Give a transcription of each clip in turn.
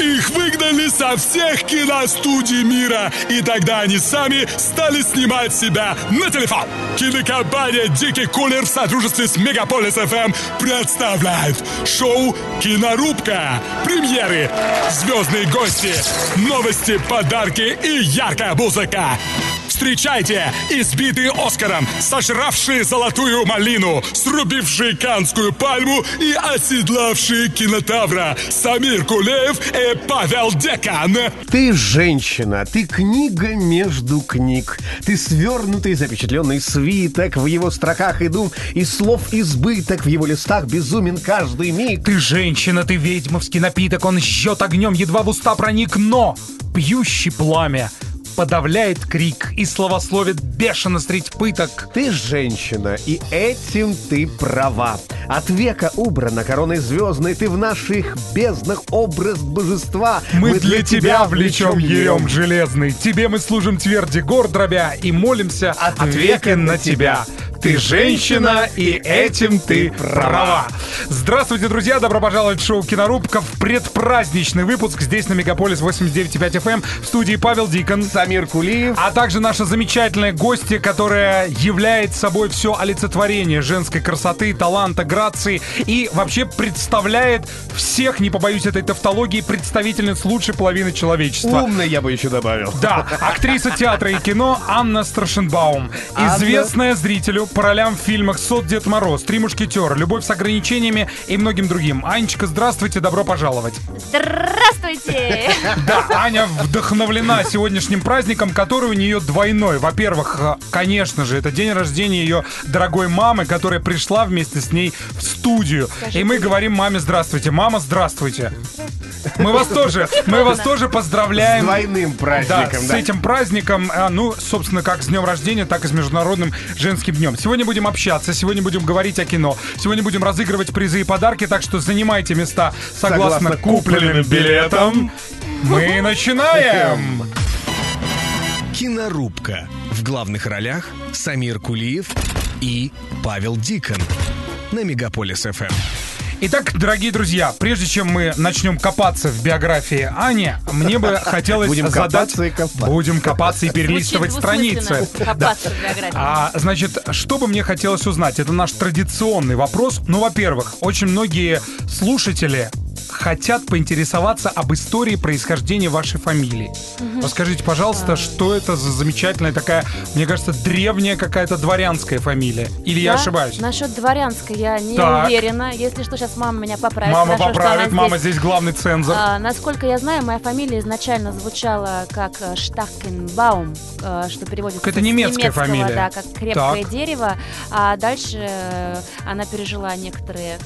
Их выгнали со всех киностудий мира, и тогда они сами стали снимать себя на телефон. Кинокомпания «Дикий кулер» в сотрудничестве с Мегаполис ФМ представляет шоу «Кинорубка». Премьеры, звездные гости, новости, подарки и яркая музыка. Встречайте избитые Оскаром, сожравшие золотую малину, срубившие канскую пальму и оседлавшие кинотавра Самир Кулеев и Павел Декан. Ты женщина, ты книга между книг. Ты свернутый запечатленный свиток в его строках и дум, и слов избыток в его листах безумен каждый миг. Ты женщина, ты ведьмовский напиток, он жжет огнем, едва в уста проник, но пьющий пламя подавляет крик и словословит бешено средь пыток. Ты женщина, и этим ты права. От века убрана короной звездной, ты в наших безднах образ божества. Мы, для тебя влечем ерем железный, тебе мы служим тверди гор дробя и молимся от, века на тебя. Ты женщина, и этим ты права. Здравствуйте, друзья! Добро пожаловать в шоу «Кинорубка» в предпраздничный выпуск здесь на Мегаполис 89.5 FM эм. в студии Павел Дикон. Самир Кулиев. А также наша замечательная гостья, которая являет собой все олицетворение женской красоты, таланта, грации и вообще представляет всех, не побоюсь этой тавтологии, представительниц лучшей половины человечества. Умная я бы еще добавил. Да, актриса театра и кино Анна Страшенбаум. Известная зрителю по ролям в фильмах «Сот Дед Мороз», «Три мушкетера», «Любовь с ограничениями» и многим другим. Анечка, здравствуйте, добро пожаловать. Здравствуйте! Да, Аня вдохновлена сегодняшним праздником, который у нее двойной. Во-первых, э, конечно же, это день рождения ее дорогой мамы, которая пришла вместе с ней в студию. И мы говорим маме здравствуйте. Мама, здравствуйте. Мы вас тоже, мы вас тоже С поздравляем. двойным Да, праздником, с да. этим праздником, а, ну, собственно, как с днем рождения, так и с Международным женским днем. Сегодня будем общаться, сегодня будем говорить о кино, сегодня будем разыгрывать призы и подарки, так что занимайте места согласно, Согласно купленным билетам. Мы начинаем! Кинорубка. В главных ролях Самир Кулиев и Павел Дикон. На Мегаполис ФМ. Итак, дорогие друзья, прежде чем мы начнем копаться в биографии Ани, мне бы хотелось Будем задать... копаться и копаться. Будем копаться и перелистывать страницы. Копаться в биографии. А, значит, что бы мне хотелось узнать? Это наш традиционный вопрос. Ну, во-первых, очень многие слушатели хотят поинтересоваться об истории происхождения вашей фамилии. Расскажите, пожалуйста, что это за замечательная такая, мне кажется, древняя какая-то дворянская фамилия? Или я Да? ошибаюсь? Насчет дворянской я не Так. уверена. Если что, сейчас мама меня поправит. Мама Хорошо, поправит, мама здесь главный цензор. А, насколько я знаю, моя фамилия изначально звучала как э, Штахкенбаум, э, что переводится Какая-то с немецкая фамилия. Да, как крепкое Так. дерево. А дальше э, она пережила некоторые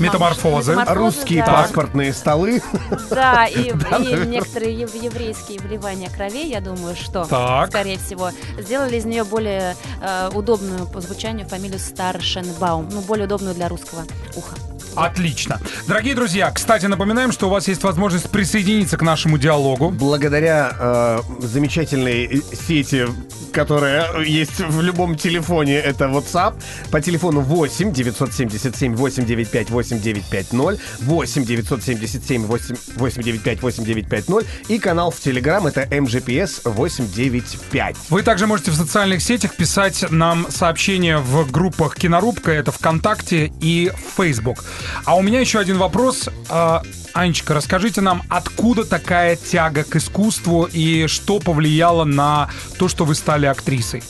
Метаморфозы. метаморфозы, Русские да. Паспортные столы. Да, и, и некоторые ев- еврейские вливания кровей, я думаю, что, Так. скорее всего, сделали из нее более э, удобную по звучанию фамилию Старшенбаум, ну, более удобную для русского уха. Отлично. Дорогие друзья, кстати, напоминаем, что у вас есть возможность присоединиться к нашему диалогу. Благодаря э, замечательной сети, которая есть в любом телефоне, это WhatsApp, по телефону 8 977 895 8950, 8 977 8 895 8950 и канал в Telegram это MGPS 895. Вы также можете в социальных сетях писать нам сообщения в группах Кинорубка, это ВКонтакте и Facebook. А у меня еще один вопрос. А, Анечка, расскажите нам, откуда такая тяга к искусству и что повлияло на то, что вы стали актрисой?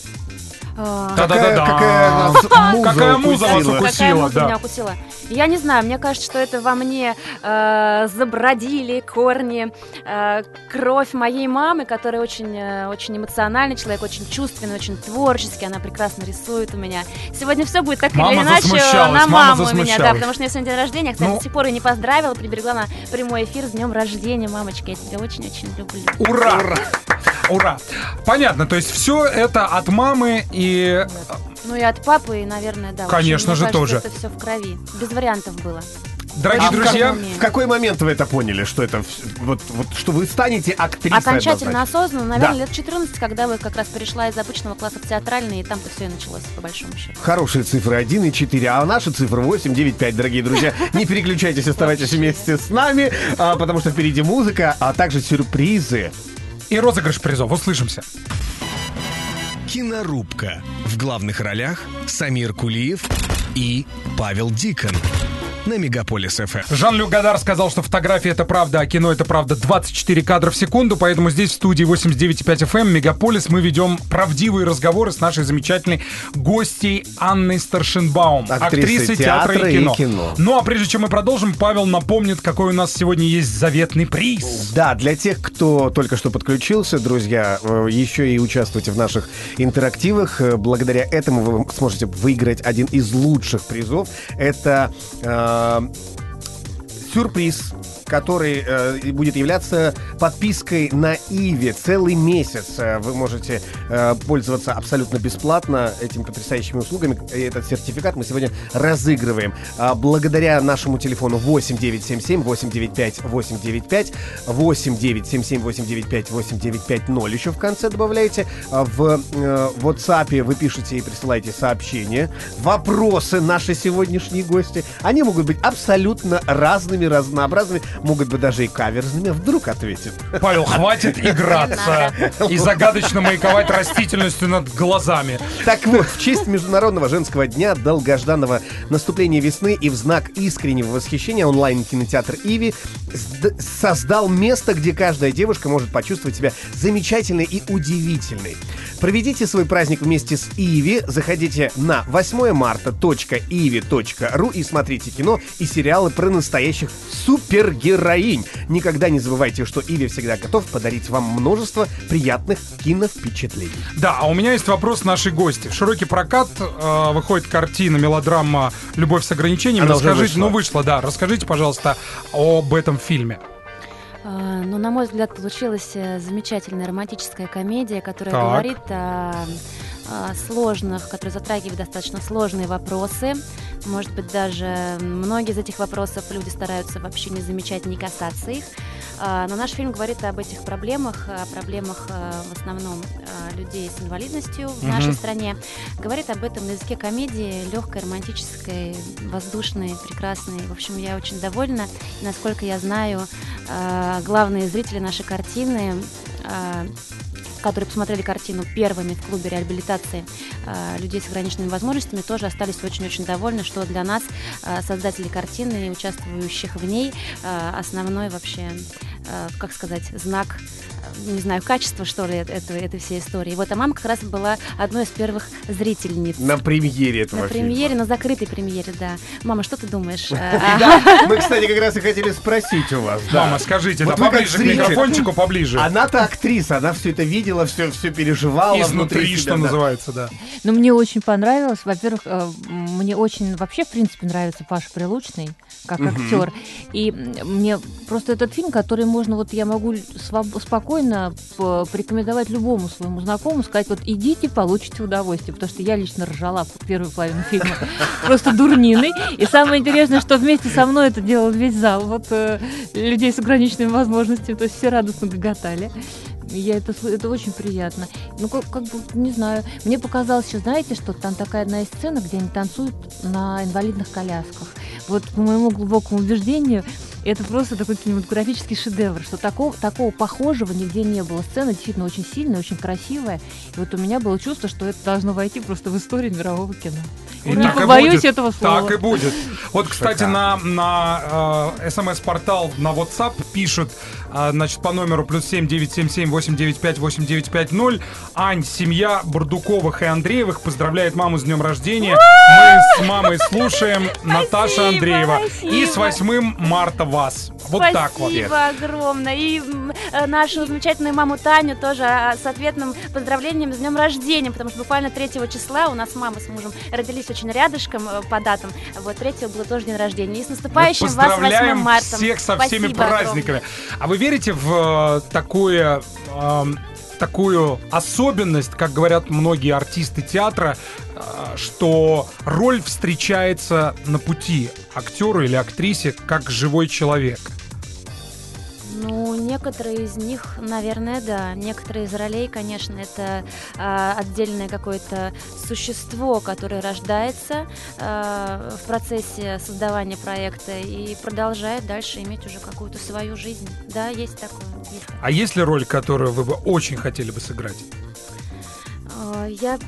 А, Да-да-да-да. какая нас муза Какая муза вас укусила. Какая муза да. меня укусила? Я не знаю, мне кажется, что это во мне э, забродили корни, э, кровь моей мамы, которая очень, э, очень эмоциональный человек, очень чувственный, очень творческий, она прекрасно рисует у меня. Сегодня все будет так Мама или иначе на мама маму у меня, да, потому что у нее сегодня день рождения, кстати, Ну. до сих пор ее не поздравила, приберегла на прямой эфир с днем рождения, мамочка, я тебя очень-очень люблю. Ура! Ура! Понятно, то есть все это от мамы и Ну и от папы, и, наверное, да. общем, Конечно мне же, кажется, тоже. Это все в крови. Без вариантов было. Дорогие А в друзья, как- в какой момент вы это поняли, что это вот, вот что вы станете актрисой? Окончательно осознанно, наверное, Да. лет 14, когда вы как раз перешла из обычного класса в театральный, и там-то все и началось, по большому счету. Хорошие цифры 1 и 4, а наши цифры 8, 9, 5, дорогие друзья. Не переключайтесь, оставайтесь вместе с нами, а, потому что впереди музыка, а также сюрпризы. и розыгрыш призов. Услышимся. Кинорубка. В главных ролях Самир Кулиев и Павел Дикон. На Мегаполис ФМ. Жан-Люк Гадар сказал, что фотография это правда, а кино это правда 24 кадра в секунду, поэтому здесь в студии 89.5 FM Мегаполис мы ведем правдивые разговоры с нашей замечательной гостьей Анной Старшинбаум, Актрисой театра и кино. Ну а прежде чем мы продолжим, Павел напомнит, какой у нас сегодня есть заветный приз. Да, для тех, кто только что подключился, друзья, э, еще и участвуйте в наших интерактивах. Э, Благодаря этому вы сможете выиграть один из лучших призов. Это э, surpresa surprise. Который э, будет являться подпиской на Иви целый месяц. Э, Вы можете э, пользоваться абсолютно бесплатно этими потрясающими услугами. И этот сертификат мы сегодня разыгрываем. А, благодаря нашему телефону 8977 895 895 8977 895 8950 еще в конце добавляете. А В э, WhatsApp вы пишете и присылаете сообщения. Вопросы наши сегодняшние гости. Они могут быть абсолютно разными, разнообразными. Могут быть даже и каверзными. Вдруг ответит. Павел, хватит играться и загадочно маяковать растительностью над глазами. Так вот, в честь Международного женского дня, долгожданного наступления весны и в знак искреннего восхищения онлайн-кинотеатр Иви создал место, где каждая девушка может почувствовать себя замечательной и удивительной. Проведите свой праздник вместе с Иви, заходите на 8 марта.иви.ру и смотрите кино и сериалы про настоящих супергероинь. Никогда не забывайте, что Иви всегда готов подарить вам множество приятных киновпечатлений. Да, а у меня есть вопрос нашей гости. В широкий прокат э, выходит картина, мелодрама «Любовь с ограничениями». Она Расскажите, вышла. ну вышла, да. Расскажите, пожалуйста, об этом фильме. А, Ну, на мой взгляд, получилась э, замечательная романтическая комедия, которая Так. говорит о, о сложных, которая затрагивает достаточно сложные вопросы. Может быть, даже многие из этих вопросов люди стараются вообще не замечать, не касаться их. А, Но наш фильм говорит об этих проблемах, о проблемах э, в основном э, людей с инвалидностью в нашей стране. Говорит об этом на языке комедии, легкой, романтической, воздушной, прекрасной. В общем, я очень довольна. Насколько я знаю, главные зрители нашей картины э, которые посмотрели картину первыми в клубе реабилитации э, людей с ограниченными возможностями, тоже остались очень-очень довольны, что для нас, э, создателей картины и участвующих в ней, э, основной вообще, как сказать, знак, не знаю, качества, что ли, этой, этой всей истории. Вот, а мама как раз была одной из первых зрительниц. На премьере этого На фильма. премьере, на закрытой премьере, да. Мама, что ты думаешь? А, мы, кстати, как раз и хотели спросить у вас. Мама, скажите, Вот да поближе к микрофончику, поближе. Она-то актриса, она все это видела, все, все переживала. Изнутри, внутри что называется, да. Ну, мне очень понравилось. Во-первых, э, мне очень вообще, в принципе, нравится Паша Прилучный как актер. И мне просто этот фильм, который можно, вот я могу своб- спокойно порекомендовать любому своему знакомому, сказать, вот идите, получите удовольствие. Потому что я лично ржала первую половину фильма просто дурниной. И самое интересное, что вместе со мной это делал весь зал. Вот э, людей с ограниченными возможностями. То есть все радостно гоготали. Я это, это очень приятно. Ну, как, как бы, не знаю. Мне показалось еще, знаете, что там такая одна из сцена, где они танцуют на инвалидных колясках. Вот по моему глубокому убеждению, это просто такой кинематографический шедевр, что такого, такого похожего нигде не было. Сцена действительно очень сильная, очень красивая. И вот у меня было чувство, что это должно войти просто в историю мирового кино. И не побоюсь будет. этого слова. Так и будет. Вот, кстати, на, на э, смс-портал на WhatsApp пишут, значит, по номеру плюс 7 977 895 8950. Ань, семья Бурдуковых и Андреевых поздравляет маму с днем рождения. Мы с мамой слушаем Наташа Андреева. И с 8 марта вас. Вот так вот. Спасибо огромное. И э, нашу замечательную маму Таню тоже а, с ответным поздравлением с днем рождения, потому что буквально 3 числа у нас мама с мужем родились очень рядышком э, по датам. Вот 3 был тоже день рождения. И с наступающим вас 8 поздравляем марта. всех со всеми Спасибо праздниками. А вы верите в э, такое... эм, такую особенность, как говорят многие артисты театра, а, что роль встречается на пути актеру или актрисе как живой человек? Некоторые из них, наверное, да. Некоторые из ролей, конечно, это э, отдельное какое-то существо, которое рождается э, в процессе создавания проекта и продолжает дальше иметь уже какую-то свою жизнь. Да, есть такое. Есть такое. А есть ли роль, которую вы бы очень хотели бы сыграть? Э, я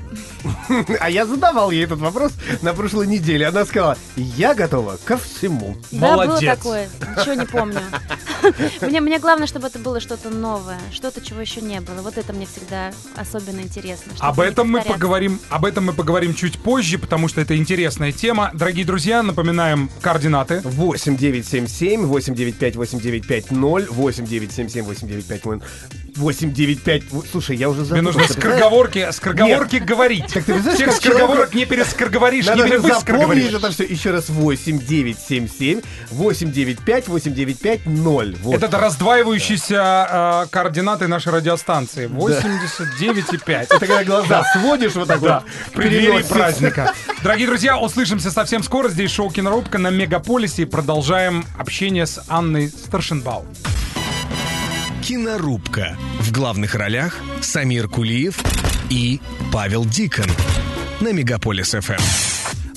А я задавал ей этот вопрос на прошлой неделе. Она сказала, я готова ко всему. Да, было Молодец. такое. Ничего не помню. Мне, мне главное, чтобы это было что-то новое, что-то, чего еще не было. Вот это мне всегда особенно интересно. Об этом мы поговорим, об этом мы поговорим чуть позже, потому что это интересная тема. Дорогие друзья, напоминаем координаты. 8 977 895 8950 8 977 8950 895 Слушай, я уже Мне забыл. нужно Ты знаешь, скороговорки, скороговорки говорить. Так ты знаешь, Всех скороговорок не перескороговоришь, не перевыскороговоришь. это все. Еще раз 8 977 895 8950 Вот. Это раздваивающиеся э, координаты нашей радиостанции. 89,5. Это когда глаза сводишь вот так вот. в преддверии праздника. Дорогие друзья, услышимся совсем скоро. Здесь шоу «Кинорубка» на Мегаполисе. Продолжаем общение с Анной Старшенбау. Кинорубка. В главных ролях Самир Кулиев и Павел Дикон. На Мегаполис ФМ.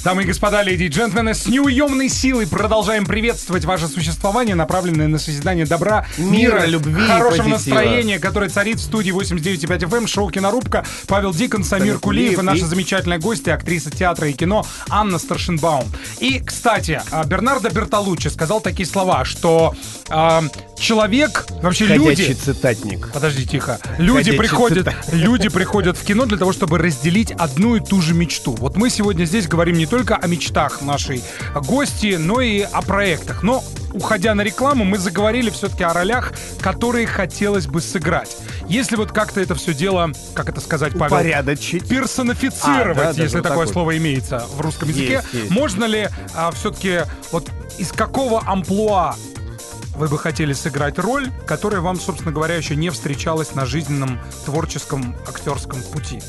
Дамы и господа, леди и джентльмены, с неуемной силой продолжаем приветствовать ваше существование, направленное на созидание добра, Мира, мира, любви и хорошего настроения, которое царит в студии 89.5 FM, шоу «Кинорубка». Павел Дикон, Самир Самир Кулиев и Кулиев наша и- замечательная гостья, актриса театра и кино Анна Старшенбаум. И, кстати, а, Бернардо Бертолуччи сказал такие слова, что а, человек, вообще Ходячий люди... цитатник. Подожди, тихо. Люди Ходячий приходят, цитат. люди приходят в кино для того, чтобы разделить одну и ту же мечту. Вот мы сегодня здесь говорим не только о мечтах нашей гости, но и о проектах. Но уходя на рекламу, мы заговорили все-таки о ролях, которые хотелось бы сыграть. Если вот как-то это все дело, как это сказать, Павел, Упорядочить. персонифицировать, А, да, да, если вот такое так вот. слово имеется в русском языке, Есть, есть. можно ли все-таки вот из какого амплуа вы бы хотели сыграть роль, которая вам, собственно говоря, еще не встречалась на жизненном творческом актерском пути?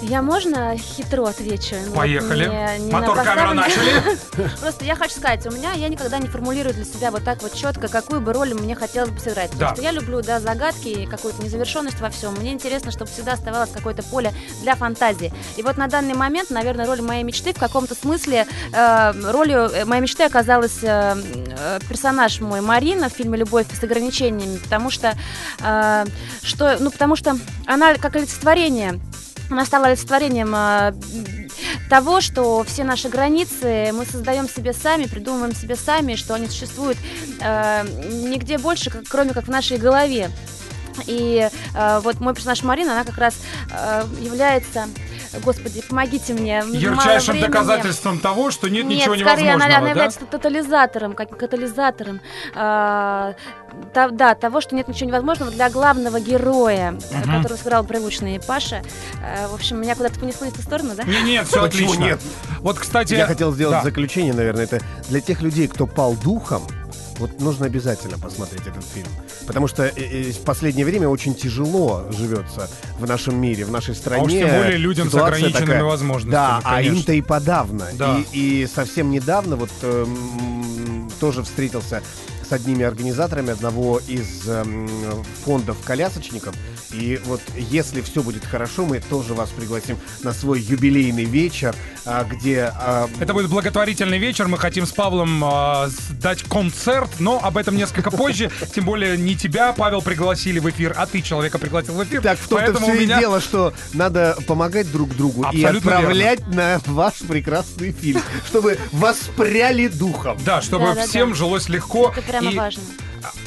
Я можно хитро отвечу? Вот Поехали. не- не Мотор на поставленный- начали. Просто я хочу сказать, у меня я никогда не формулирую для себя вот так вот четко, какую бы роль мне хотелось бы сыграть. Да. Потому что я люблю, да, загадки и какую-то незавершенность во всем. Мне интересно, чтобы всегда оставалось какое-то поле для фантазии. И вот на данный момент, наверное, роль моей мечты в каком-то смысле э, ролью э, моей мечты оказалась э, э, персонаж мой Марина в фильме "Любовь с ограничениями", потому что э, что, ну потому что она как олицетворение она стала олицетворением э, того, что все наши границы мы создаем себе сами, придумываем себе сами, что они существуют э, нигде больше, как- кроме как в нашей голове. И э, вот мой персонаж Марина, она как раз э, является, господи, помогите мне. Ярчайшим доказательством того, что нет, Нет, ничего скорее она, невозможного, она да? является катализатором, как катализатором, а, та- да, того, что нет ничего невозможного для главного героя, э, Мгм. которого сыграл привычный Паша. Э, в общем, меня куда-то понесло в эту сторону, да? Не, нет, все отлично. нет? Вот, кстати, Я хотел сделать да. заключение, наверное, это для тех людей, кто пал духом, вот нужно обязательно посмотреть этот фильм. Потому что э, э, в последнее время очень тяжело живется в нашем мире, в нашей стране. А уж тем более людям с ограниченными такая. возможностями, Да, а конечно. им-то и подавно. Да. И, и совсем недавно вот эм, тоже встретился с одними организаторами одного из эм, фондов колясочников. И вот если все будет хорошо, мы тоже вас пригласим на свой юбилейный вечер, а, где а, Это будет благотворительный вечер. Мы хотим с Павлом с- дать концерт, но об этом несколько позже. Тем более не тебя, Павел, пригласили в эфир, а ты человека пригласил в эфир. Так в том-то Поэтому все меня и дело, что надо помогать друг другу и Абсолютно отправлять на ваш прекрасный фильм, чтобы воспряли духом. Да, чтобы Да-да-да. всем жилось легко. Прямо и, важно.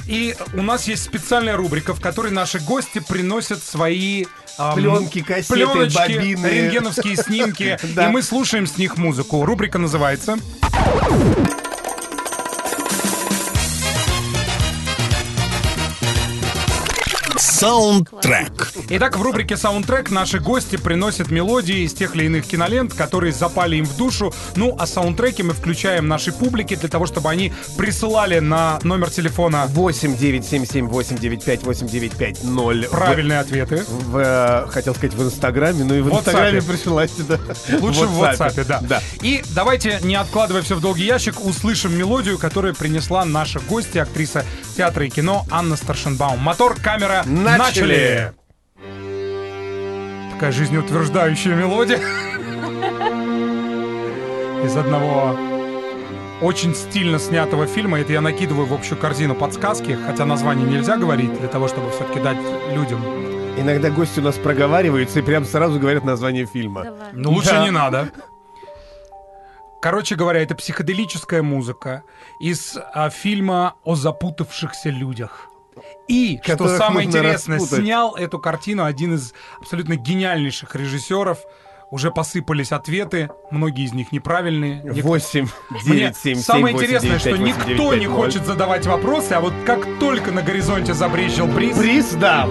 и у нас есть специальная рубрика, в которой наши гости приносят свои Пленки, кассеты, пленочки, бобины. рентгеновские снимки, и мы слушаем с них музыку. Рубрика называется Саундтрек. Итак, в рубрике «Саундтрек» наши гости приносят мелодии из тех или иных кинолент, которые запали им в душу. Ну, а саундтреки мы включаем нашей публике для того, чтобы они присылали на номер телефона 8 977 895 8950 правильные ответы. В, э, хотел сказать в Инстаграме, но и в WhatsApp. Инстаграме присылайте, да. Лучше в WhatsApp, да. Да. И давайте, не откладывая все в долгий ящик, услышим мелодию, которую принесла наша гостья, актриса театра и кино Анна Старшенбаум. Мотор, камера, начали! Начали! Такая жизнеутверждающая мелодия. Из одного очень стильно снятого фильма. Это я накидываю в общую корзину подсказки, хотя название нельзя говорить, для того, чтобы все-таки дать людям. Иногда гости у нас проговариваются и прям сразу говорят название фильма. Да ладно. Ну, лучше Да. не надо. Короче говоря, это психоделическая музыка из а, фильма о запутавшихся людях. И, что самое интересное, распутать. снял эту картину один из абсолютно гениальнейших режиссеров. Уже посыпались ответы, многие из них неправильные. Нек- 8 Мне 9 7 самое интересное, что никто не хочет задавать вопросы, а вот как только на горизонте забрезжил бриз, Приз, да.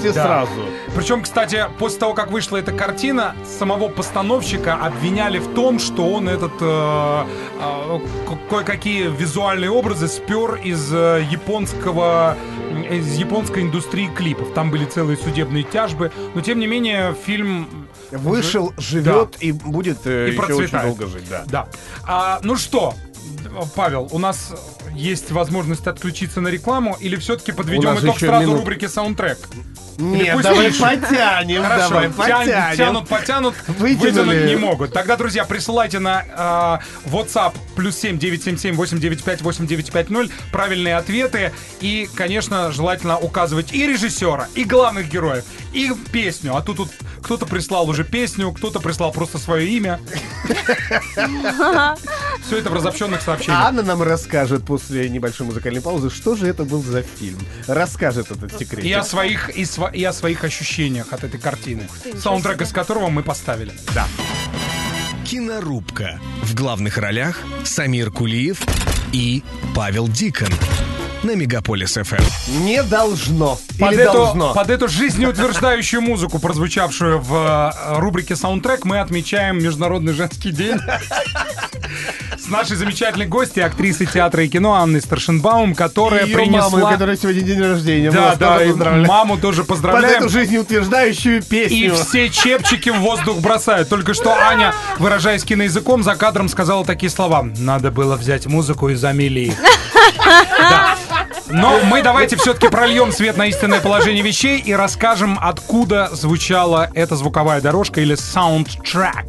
Все Да. сразу. Причем, кстати, после того, как вышла эта картина, самого постановщика обвиняли в том, что он этот э, э, ко- кое-какие визуальные образы спер из э, японского из японской индустрии клипов. Там были целые судебные тяжбы, но тем не менее фильм Вышел, живет и будет э, И еще очень долго жить, да. Да. А, ну что, Павел, у нас есть возможность отключиться на рекламу или все-таки подведем итог сразу минут- рубрики саундтрек? Нет, пусть давай пишут. потянем, Хорошо, давай тян- потянем. тянут, потянут, Вытянули. вытянуть не могут. Тогда, друзья, присылайте на э, WhatsApp плюс 7 977 895 8950 правильные ответы. И, конечно, желательно указывать и режиссера, и главных героев, и песню. А тут, тут кто-то прислал уже песню, кто-то прислал просто свое имя. Все это в разобщенных сообщениях. Анна нам расскажет после небольшой музыкальной паузы, что же это был за фильм. Расскажет этот секрет. И о своих, и, сва- и о своих ощущениях от этой картины. ты, Саундтрек из которого мы поставили. Да. Кинорубка. В главных ролях Самир Кулиев и Павел Дикон. На Мегаполис ФМ. Не должно. Под Или эту, должно. под эту жизнеутверждающую музыку, прозвучавшую в э, рубрике «Саундтрек», мы отмечаем Международный женский день. Нашей замечательной гостью, актрисой театра и кино Анной Старшенбаум, которая И принесла... мамы, у которой сегодня день рождения. Да, да, и маму тоже Под поздравляем. эту жизнеутверждающую И песню. все чепчики в воздух бросают. Только что Аня, выражаясь киноязыком, за кадром сказала такие слова. Надо было взять музыку из Амелии. Да. Но мы давайте все-таки прольем свет на истинное положение вещей и расскажем, откуда звучала эта звуковая дорожка или саундтрек.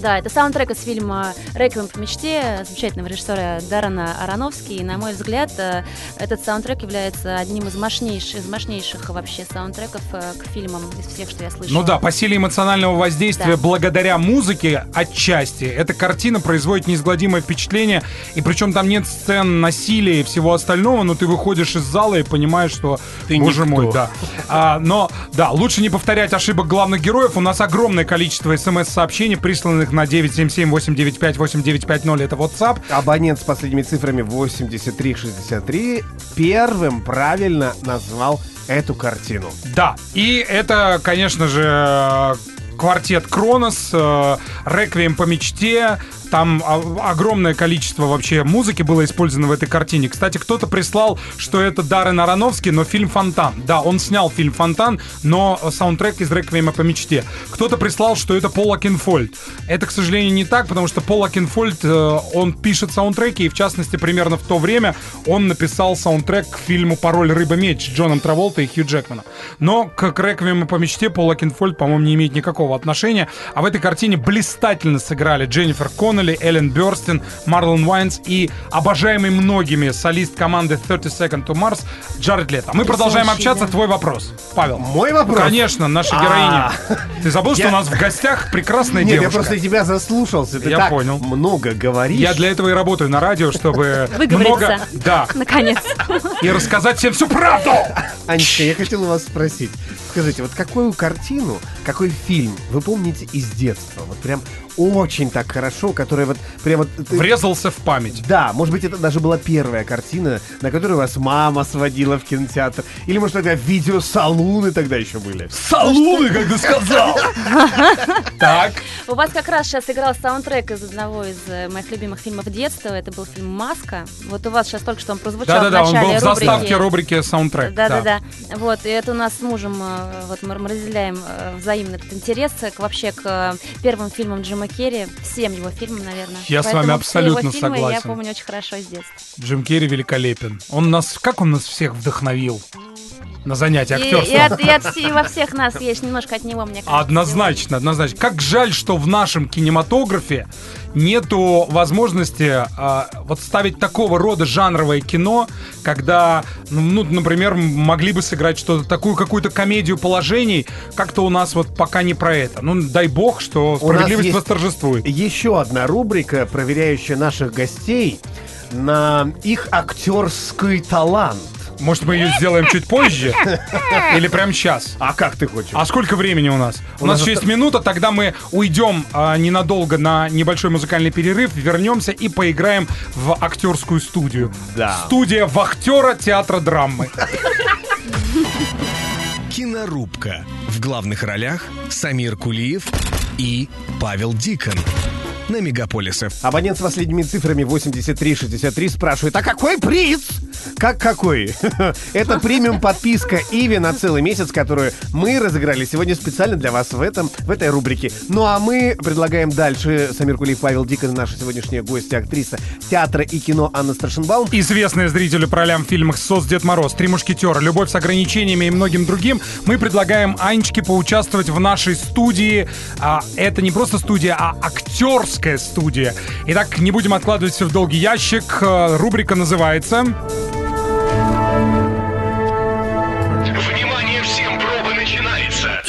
Да, это саундтрек из фильма «Реквием по мечте» замечательного режиссера Дарана Аронофски. И, на мой взгляд, э, этот саундтрек является одним из мощнейших, из мощнейших вообще саундтреков э, к фильмам из всех, что я слышала. Ну да, по силе эмоционального воздействия, Да. благодаря музыке отчасти, эта картина производит неизгладимое впечатление. И причем там нет сцен насилия и всего остального, но ты выходишь из зала и понимаешь, что, Ты боже никто. мой, да. А, но, да, лучше не повторять ошибок главных героев. У нас огромное количество смс-сообщений, присланных на 977-895-8950. Это WhatsApp. Абонент с последними цифрами 8363 первым правильно назвал эту картину. Да, и это, конечно же, квартет Кронос, э, Реквием по мечте. Там о- огромное количество вообще музыки было использовано в этой картине. Кстати, кто-то прислал, что это Даррен Аронофский, но фильм «Фонтан». Да, он снял фильм «Фонтан», но саундтрек из «Реквиема по мечте». Кто-то прислал, что это Пол Окенфолд. Это, к сожалению, не так, потому что Пол Окенфолд, э, он пишет саундтреки, и в частности, примерно в то время он написал саундтрек к фильму «Пароль рыба-меч» с Джоном Траволтой и Хью Джекманом. Но к к «Реквиему по мечте» Пол Окенфолд, по-моему, не имеет никакого отношения. А в этой картине блистательно сыграли Дженнифер Коннелли, Эллен Бёрстин, Марлон Уайнс и обожаемый многими солист команды 30 Second to Mars Джаред Лето. Мы продолжаем общаться. Твой вопрос, Павел. Мой вопрос? Конечно, наша А. героиня. Ты забыл, что у нас в гостях прекрасная Нет, я девушка? просто тебя заслушался. Ты так понял. много говоришь. Я для этого и работаю на радио, чтобы много, да, Наконец. и рассказать всем всю правду. Анечка, я хотел у вас спросить. Скажите, вот какую картину, какой фильм вы помните из детства? Вот прям очень так хорошо, которая вот прям вот... ты- Врезался в память. Да, может быть, это даже была первая картина, на которую вас мама сводила в кинотеатр. Или, может, тогда видеосалуны тогда еще были. Салуны, как ты сказал! Так, У вас как раз сейчас играл саундтрек из одного из э, моих любимых фильмов детства. Это был фильм «Маска». Вот у вас сейчас только что он прозвучал да-да-да, в он был в заставке рубрики саундтрек. Да, да, да. Вот, и это у нас с мужем, э, вот мы разделяем э, взаимно этот интерес к, вообще к первым фильмам Джима Керри, всем его фильмам, наверное. Я с вами Поэтому абсолютно все его фильмы Я согласен. помню очень хорошо с детства. Джим Керри великолепен. Он нас, как он нас всех вдохновил на занятия И, и, актерством? от- и от и во всех нас есть немножко от него, мне кажется. Однозначно, однозначно. Как жаль, что в нашем кинематографе нету возможности а, вот ставить такого рода жанровое кино, когда, ну, ну, например, могли бы сыграть что-то такую какую-то комедию положений, как-то у нас вот пока не про это. Ну, дай бог, что нас справедливость есть- восторжествует. Еще одна рубрика, проверяющая наших гостей на их актерский талант. Может, мы ее сделаем чуть позже? Или прямо сейчас? А как ты хочешь? А сколько времени у нас? У, У нас нас еще есть минута, тогда мы уйдем а, ненадолго на небольшой музыкальный перерыв, вернемся и поиграем в актерскую студию. Да. Студия вахтера театра драмы. Кинорубка. В главных ролях Самир Кулиев и Павел Дикон. На Мегаполис ФМ. Абонент с последними цифрами 8363 спрашивает, а какой приз? Как какой? Это премиум подписка Иви на целый месяц, которую мы разыграли сегодня специально для вас в, этом, в этой рубрике. Ну а мы предлагаем дальше. Самир Кулиев, Павел Дикон, наша сегодняшняя гостья, актриса театра и кино Анна Страшенбаум. Известные зрителю по ролям в фильмах «СОС Дед Мороз», «Три мушкетера», «Любовь с ограничениями» и многим другим, мы предлагаем Анечке поучаствовать в нашей студии. А, это не просто студия, а актерская студия. Итак, не будем откладывать все в долгий ящик. А, Рубрика называется... Внимание всем, проба начинается.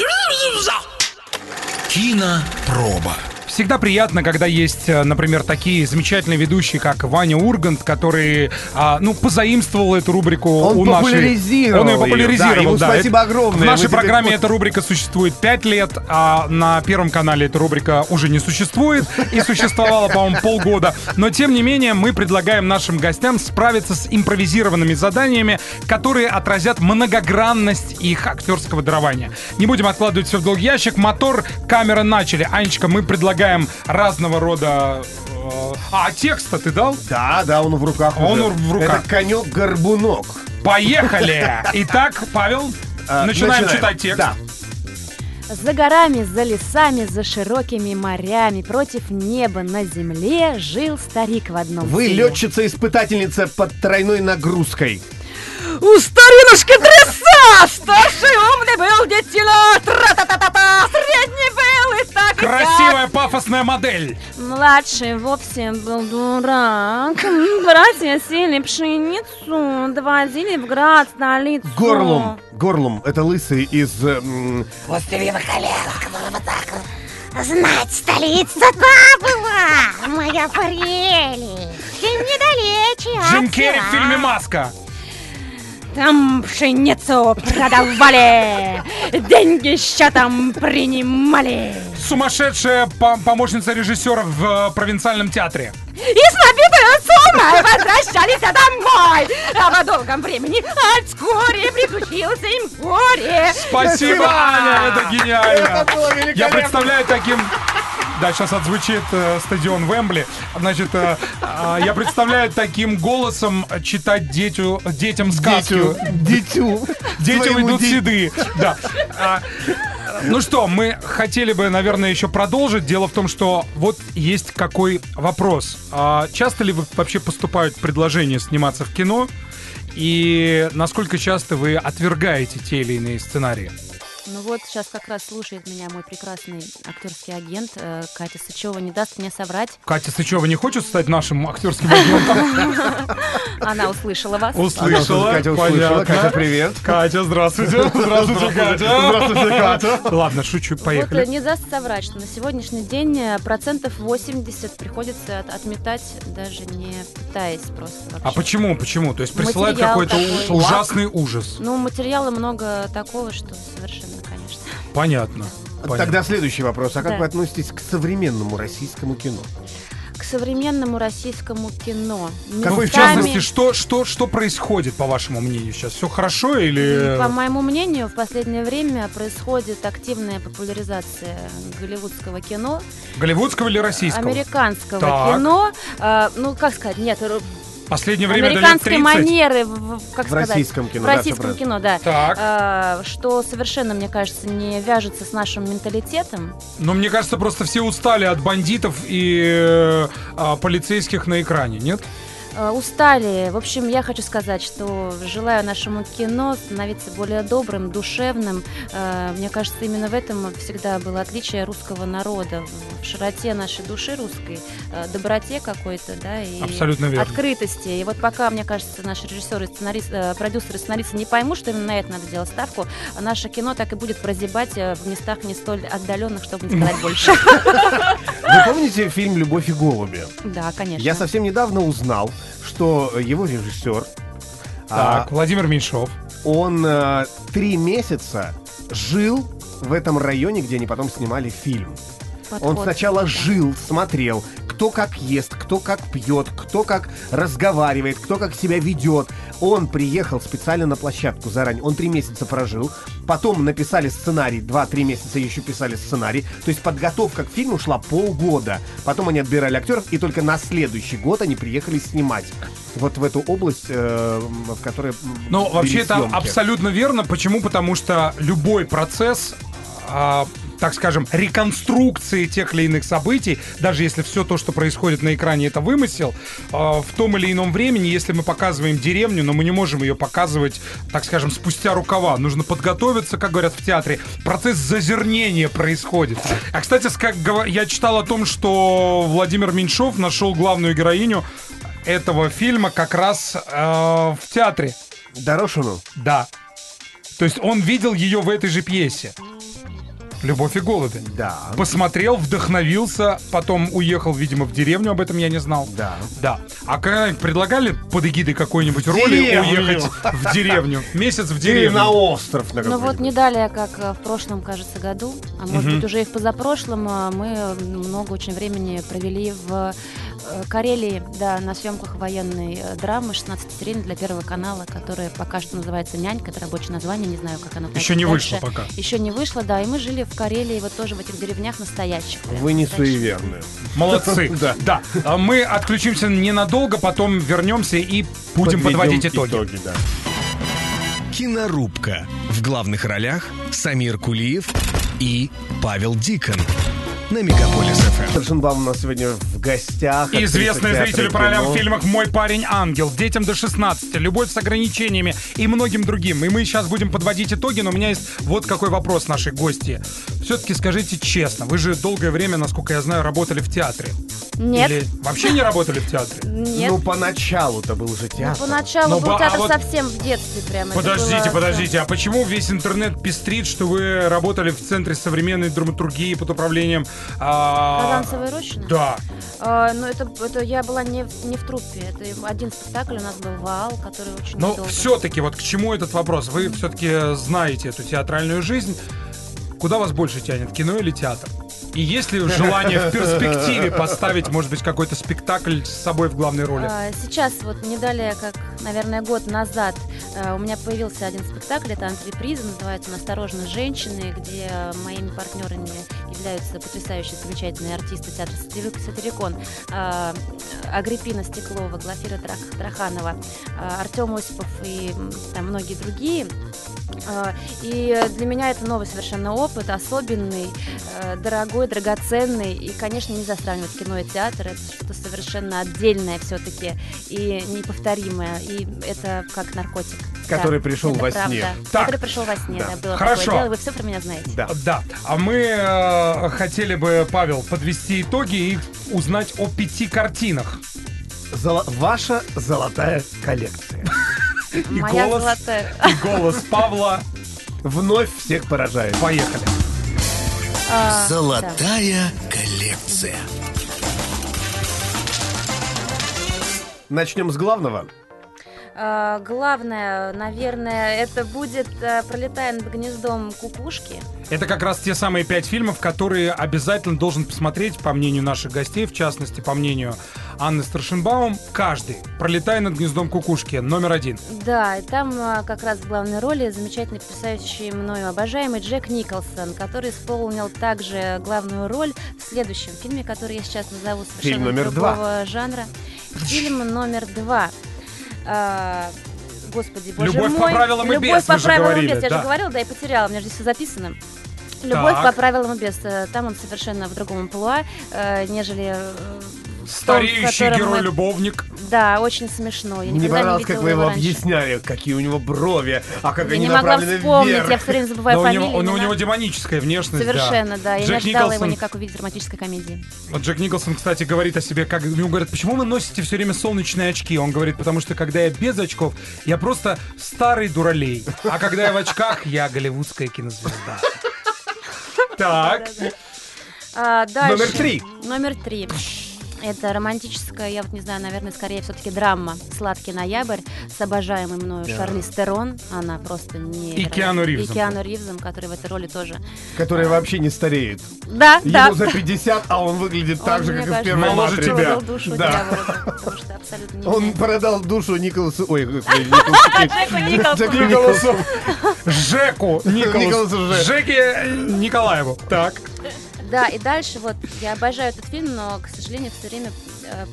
Кинопроба. Всегда приятно, когда есть, э, например, такие замечательные ведущие, как Ваня Ургант, который, а, ну, позаимствовал эту рубрику Он у нашей... популяризировал Он ее популяризировал, да, ему да. спасибо огромное. В нашей программе эта рубрика существует 5 лет, а на Первом канале эта рубрика уже не существует и существовала, по-моему, полгода. Но, тем не менее, мы предлагаем нашим гостям справиться с импровизированными заданиями, которые отразят многогранность их актерского дарования. Не будем откладывать все в долгий ящик. Мотор, камера, начали. Анечка, мы предлагаем разного рода... э, А, текста ты дал? Да, да, он в руках Он уже. в руках. Это конек-горбунок. Поехали! Итак, Павел, А, начинаем читать текст. Да. За горами, за лесами, за широкими морями, против неба на земле жил старик в одном Вы селе. летчица-испытательница под тройной нагрузкой. У старинушки тряса! Старший умный был детина! Тра-та-та-та-та! Средний был так и. Красивая пафосная модель. Младший вовсе был дурак. Братья сели пшеницу, доводили в град столицу. Горлум. Горлум. Это лысый из... м, Знать, столица-то была моя прелесть. И недалече Джим Керри в фильме «Маска». Там пшеницу продавали, деньги счетом принимали. Сумасшедшая по- помощница режиссера в э, провинциальном театре. И с набитую суммой возвращались домой. А по долгом времени а вскоре приключился им горе. Спасибо, Аня, это гениально. Это было Я великолепно. представляю таким... Да, сейчас отзвучит э, стадион Вембли. Значит, э, э, я представляю таким голосом читать детю, детям сказку. Дитю. Детям идут ди- седые. Да. А, Ну что, мы хотели бы, наверное, еще продолжить. Дело в том, что вот есть какой вопрос. А часто ли вы вообще поступают предложения сниматься в кино? И насколько часто вы отвергаете те или иные сценарии? Ну вот сейчас как раз слушает меня мой прекрасный актерский агент э, Катя Сычева, не даст мне соврать. Катя Сычева не хочет стать нашим актерским агентом? Она услышала вас. Услышала. Катя услышала. Катя, привет. Катя, здравствуйте. Здравствуйте, Катя. Здравствуйте, Катя. Ладно, шучу, Вот э, поехали. не даст соврать, что на сегодняшний день э, процентов 80 приходится от- отметать, даже не пытаясь просто вообще. А почему, почему? То есть присылают какой-то ужасный ужас. Ну, материала много такого, что совершенно, конечно. Понятно. Тогда следующий вопрос. А как Да. вы относитесь к современному российскому кино? К современному российскому кино. Какой, в Местами- частности, что, что, что происходит, по вашему мнению, сейчас? Все хорошо или... По моему мнению, в последнее время происходит активная популяризация голливудского кино, Голливудского или российского? американского Так. кино. э, ну, как сказать, нет, р- Последнее время американской 30. манеры, в, в- как В сказать, российском кино, в да, российском всё кино, да. Так. Э, что совершенно, мне кажется, не вяжется с нашим менталитетом. Но мне кажется, просто все устали от бандитов и э, а, полицейских на экране, нет? Э, Устали. В общем, я хочу сказать, что желаю нашему кино становиться более добрым, душевным. Э, Мне кажется, именно в этом всегда было отличие русского народа. В широте нашей души русской, э, доброте какой-то, да, и Абсолютно верно. открытости. И вот пока, мне кажется, наши режиссеры, сценарист, э, продюсеры, сценаристы не поймут, что именно на это надо делать ставку, наше кино так и будет прозябать в местах не столь отдаленных, чтобы не сказать больше. Вы помните фильм «Любовь и голуби»? Да, конечно. Я совсем недавно узнал, что его режиссер, а, Так, Владимир Меньшов. он э, три месяца жил в этом районе, где они потом снимали фильм. Он Подход. сначала жил, смотрел, кто как ест, кто как пьет, кто как разговаривает, кто как себя ведет. Он приехал специально на площадку заранее. Он три месяца прожил. Потом написали сценарий. Два-три месяца еще писали сценарий. То есть подготовка к фильму шла полгода. Потом они отбирали актеров, и только на следующий год они приехали снимать. Вот в эту область, э, в которой... Ну, вообще это съемки. абсолютно верно. Почему? Потому что любой процесс, а, так скажем, реконструкции тех или иных событий, даже если все то, что происходит на экране, это вымысел, а, в том или ином времени, если мы показываем деревню, но мы не можем ее показывать, так скажем, спустя рукава. Нужно подготовиться, как говорят в театре. Процесс зазернения происходит. А, кстати, как я читал о том, что Владимир Меньшов нашел главную героиню этого фильма как раз э, в театре. Дорошину? Да. То есть он видел ее в этой же пьесе. Любовь и голуби. Да. Посмотрел, вдохновился, потом уехал, видимо, в деревню, об этом я не знал. Да. Да. А когда-нибудь предлагали под эгидой какой-нибудь роли уехать в деревню? Месяц в Или деревню. на остров на Ну вот не далее, как э, в прошлом, кажется, году, а может быть уже и в позапрошлом, э, мы много очень времени провели в Карелии, да, на съемках военной э, драмы 16 серийной для Первого канала, которая пока что называется «Нянька», это рабочее название, не знаю, как оно Еще не вышло пока. Еще не вышло, да, и мы жили в Карелии, вот тоже в этих деревнях настоящих. прям Вы не настоящих. суеверные. Молодцы. Да. Да. А Мы отключимся ненадолго, потом вернемся и будем подводить Подведем итоги. да. Кинорубка. В главных ролях Самир Кулиев и Павел Дикон. На Мегаполис ФМ. Торшенбаум у нас сегодня в гостях. Известные зрители по ролям в фильмах «Мой парень ангел», «Детям до 16», «Любовь с ограничениями» и многим другим. И мы сейчас будем подводить итоги, но у меня есть вот какой вопрос нашей гости. Все-таки скажите честно, вы же долгое время, насколько я знаю, работали в театре. Нет, Или вообще не работали в театре? нет. Ну, поначалу-то был же Ну, театр. поначалу Ну, был ба- а театр вот- совсем в детстве прямо. Подождите, было- подождите, а почему весь интернет пестрит, что вы работали в Центре современной драматургии под управлением... а, Казанцева и Рощина? Да. А, ну, это, это я была не, в- не в труппе. Это один спектакль у нас был «Ваал», который очень Но долго. все-таки, вот к чему этот вопрос? Вы все-таки знаете эту театральную жизнь. Куда вас больше тянет, кино или театр? И есть ли желание в перспективе поставить, может быть, какой-то спектакль с собой в главной роли? А, Сейчас, вот не далее, как, наверное, год назад, э, у меня появился один спектакль, это антреприза, называется «Насторожно женщины», где моими партнерами являются потрясающие, замечательные артисты театра «Сатирик- «Сатирикон», а, Агриппина Стеклова, Глафира Трах- Траханова, а, Артем Осипов и там многие другие. А, И для меня это новый совершенно опыт, особенный, э, дорогой, драгоценный. И, конечно, нельзя сравнивать кино и театр. Это что-то совершенно отдельное все-таки и неповторимое. И это как наркотик. Который Да, пришел во правда. сне. Так. Который пришел во сне, Да. да, было Хорошо. такое дело. Вы все про меня знаете. Да. Да. А мы э, хотели бы, Павел, подвести итоги и узнать о пяти картинах. Золо- Ваша золотая коллекция. И Моя голос, золотая. и голос Павла. Вновь всех поражает. Поехали. А, да. Золотая коллекция. Начнем с главного. А, главное, наверное, это будет э, «Пролетая над гнездом кукушки». Это как раз те самые пять фильмов, которые обязательно должен посмотреть, по мнению наших гостей, в частности, по мнению Анны Старшинбаум, каждый. «Пролетая над гнездом кукушки» номер один. Да, и там а, как раз в главной роли замечательный, потрясающий мною обожаемый Джек Николсон, который исполнил также главную роль в следующем фильме, который я сейчас назову совершенно Фильм номер другого жанра. Фильм номер два. А, Господи, боже «Любовь по мой. правилам и Любовь без», по вы же правилам и говорили, без. Я да. же говорила, да, и потеряла, у меня же здесь все записано. Любовь Так. по правилам и без. Э, Там он совершенно в другом амплуа, э, нежели э, Стареющий герой-любовник. Да, очень смешно. Я Мне понравилось, не как вы его раньше. объясняли, какие у него брови, а как Я они не могла направлены вспомнить, вверх. я все время забываю Но у фамилию. него, он- у него демоническая внешность, да. Совершенно, да. Я Джек не ожидала его Николсон- никак увидеть в драматической комедии. Вот Джек Николсон, кстати, говорит о себе, как ему говорят, почему вы носите все время солнечные очки? Он говорит, потому что когда я без очков, я просто старый дуралей. А когда я в очках, я голливудская кинозвезда. Так. А. Номер три. Номер три. Это романтическая, я вот не знаю, наверное, скорее все-таки драма «Сладкий ноябрь» с обожаемой мною Шарли Стерон. Она просто не... И Киану Ривзом. И Киану Ривзом, который в этой роли тоже. Которые вообще не стареют. Да, да. Ему за 50, а он выглядит так Он, же, мне как и в кажется, первой моложе тебя. продал душу Да. дьяволу, да, потому что абсолютно не Он меняется. продал душу Николасу... Ой, господи, Николасу. Джеку. Джеку Николасу. Жеке Николаеву. Так. Да, и дальше вот я обожаю этот фильм, но, к сожалению, все время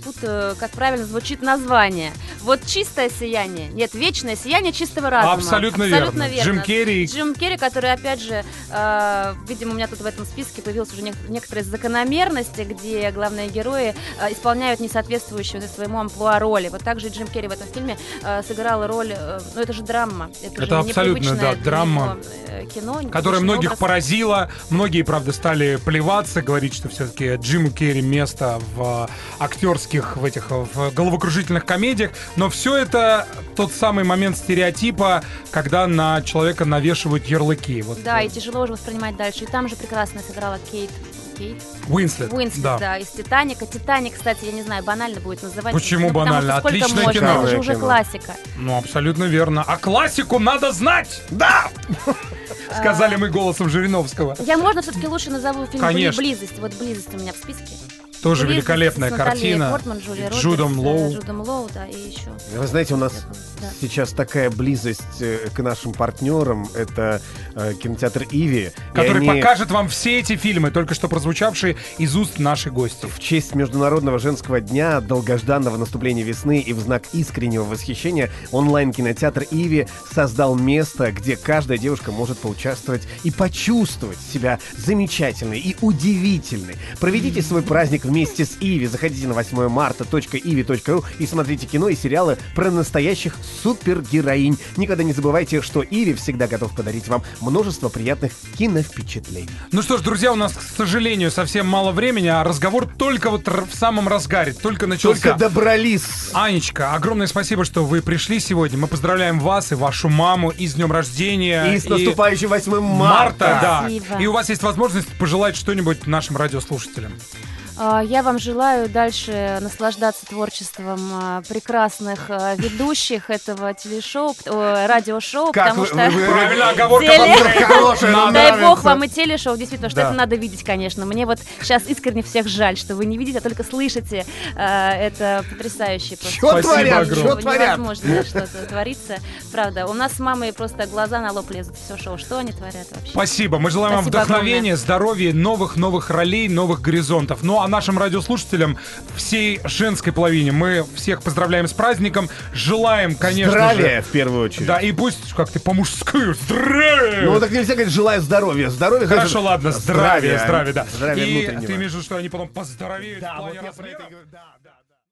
путаю, как правильно звучит название. Вот чистое сияние. Нет, вечное сияние чистого разума. Абсолютно верно. Джим Керри. Джим Керри, который, опять же, э, видимо, у меня тут в этом списке появилась уже нек- некоторые закономерности, где главные герои э, исполняют несоответствующие своему амплуа роли. Вот также Джим Керри в этом фильме э, сыграл роль, э, ну это же драма. Это, Это же абсолютно, да, драма, э, кино, которая многих образ. поразила. Многие, правда, стали плеваться, говорить, что все-таки Джиму Керри место в э, актерских, в этих в головокружительных комедиях. Но все это тот самый момент стереотипа, когда на человека навешивают ярлыки. Вот Да, и тяжело уже воспринимать дальше. И там же прекрасно сыграла Кейт. Кейт? Уинслет. Уинслет, да. да. из «Титаника». «Титаник», кстати, я не знаю, банально будет называть. Почему Ну, потому банально? что сколько Отличное можно, кино. Это же уже Кино. классика. Ну, абсолютно верно. А классику надо знать! Да! Сказали мы голосом Жириновского. Я, можно, все-таки лучше назову фильм. «Близость». Вот «Близость» у меня в списке. Тоже «Близость» великолепная картина. Портман, Джулией С Джудом Робертс, Лоу. Джудом Лоу, да, и еще. Вы знаете, у нас Да. сейчас такая близость э, к нашим партнерам. Это э, кинотеатр Иви. Который они покажет вам все эти фильмы, только что прозвучавшие из уст нашей гости. В честь Международного женского дня, долгожданного наступления весны и в знак искреннего восхищения онлайн-кинотеатр Иви создал место, где каждая девушка может поучаствовать и почувствовать себя замечательной и удивительной. Проведите свой праздник вместе с Иви. Заходите на 8 марта.иви.ру и смотрите кино и сериалы про настоящих супергероинь. Никогда не забывайте, что Иви всегда готов подарить вам множество приятных киновпечатлений. Ну что ж, друзья, у нас, к сожалению, совсем мало времени, а разговор только вот в самом разгаре, только начался. Только добрались. Анечка, огромное спасибо, что вы пришли сегодня. Мы поздравляем вас и вашу маму и с днем рождения. И с наступающим 8 марта. марта, да. Спасибо. И у вас есть возможность пожелать что-нибудь нашим радиослушателям. А, Я вам желаю дальше наслаждаться творчеством а, прекрасных а, ведущих этого телешоу, радиошоу, Как потому вы- что вы- Правильно, оговорка Теле-. Хорошая, Дай бог вам и телешоу, действительно, что Да. это надо видеть, конечно. Мне вот сейчас искренне всех жаль, что вы не видите, а только слышите. Это потрясающе Спасибо творят, чё творят? Невозможно что-то творится. Правда, у нас с мамой просто глаза на лоб лезут. Все шоу, что они творят вообще? Спасибо. Мы желаем вам вдохновения, здоровья, новых-новых ролей, новых горизонтов. Ну а нашим радиослушателям, всей женской половине, мы всех поздравляем с праздником. Желаем, конечно Здравия, же. в первую очередь. Да, и пусть как ты по-мужски. Здравия! Ну, так нельзя говорить, желаю здоровья. Здоровья, Хорошо, значит, ладно, здравия, здравия, да. Здравия и ты имеешь в виду, что они потом поздоровеют Да, вот я про это говорю. Да.